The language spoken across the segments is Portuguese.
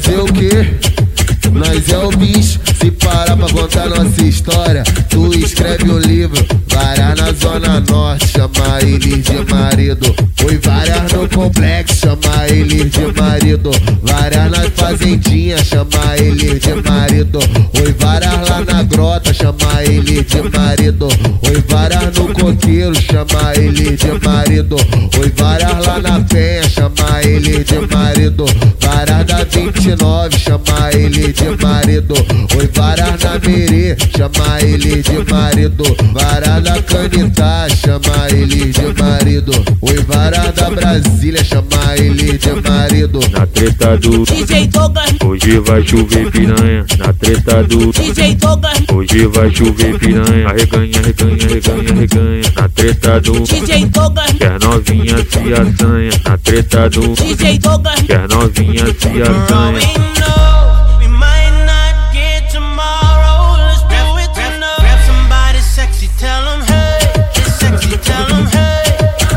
fazer é o quê? Nós é o bicho, se parar pra contar nossa história, tu escreve um livro, vará na zona norte, chama eles de marido. Foi varar no complexo, chama eles de marido. Varar na fazendinha, chama eles de marido. Oi varar lá na grota, chama ele de marido. Oi varar no coqueiro, chama ele de marido. Oi varar lá na penha, chama ele de marido. Várias da 29, chama ele de marido. Oi, várias na Merê, chama ele de marido. Várias da Canitá, chama ele de marido. Oi, várias da Brasília, chama ele de marido. Na treta do DJ Douglas, Hoje vai chover piranha. Na treta do DJ Douglas, Hoje vai chover piranha. Arreganha, arreganha, arreganha, arreganha. Na treta do DJ Douglas, Quer novinha se assanha. Na treta do DJ Douglas. Quer novinha se assanha. We know we might not get tomorrow. Let's do it tonight. Grab somebody sexy, tell 'em hey. It's sexy, tell 'em hey.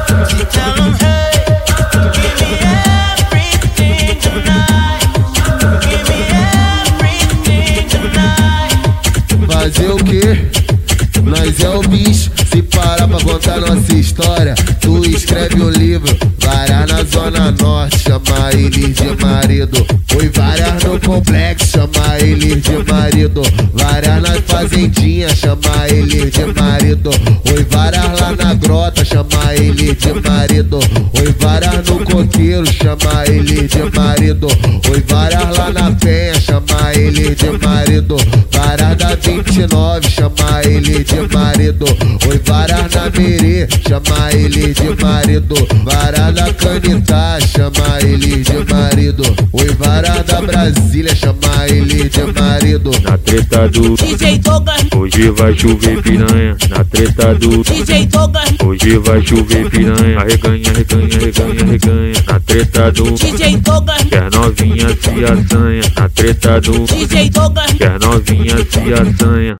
Sexy, tell 'em hey. Give me everything tonight. Give me everything tonight. Fazer o quê? Nós é o bicho, pra contar nossa história, tu escreve um livro. Várias na zona norte, chama ele de marido. Oi, várias no complexo, chama ele de marido. Várias na fazendinha, chama ele de marido. Oi, várias lá na grota, chama ele de marido. Oi, várias no coqueiro, chama ele de marido. Oi, várias lá na chama ele de marido. Várias da 29, chama ele de marido. Oi, várias na Merê, chama ele de marido. Várias da Canitá, chama ele de marido. Oi, várias da Brasília, chama ele de marido. Na treta do DJ Douglas, Hoje vai chover piranha. Na treta do DJ Douglas, Hoje vai chover piranha. Arreganha, arreganha, arreganha, arreganha. Treta do DJ Douglas, Quer novinha se assanha. Na treta do DJ Douglas. Quer novinha se assanha.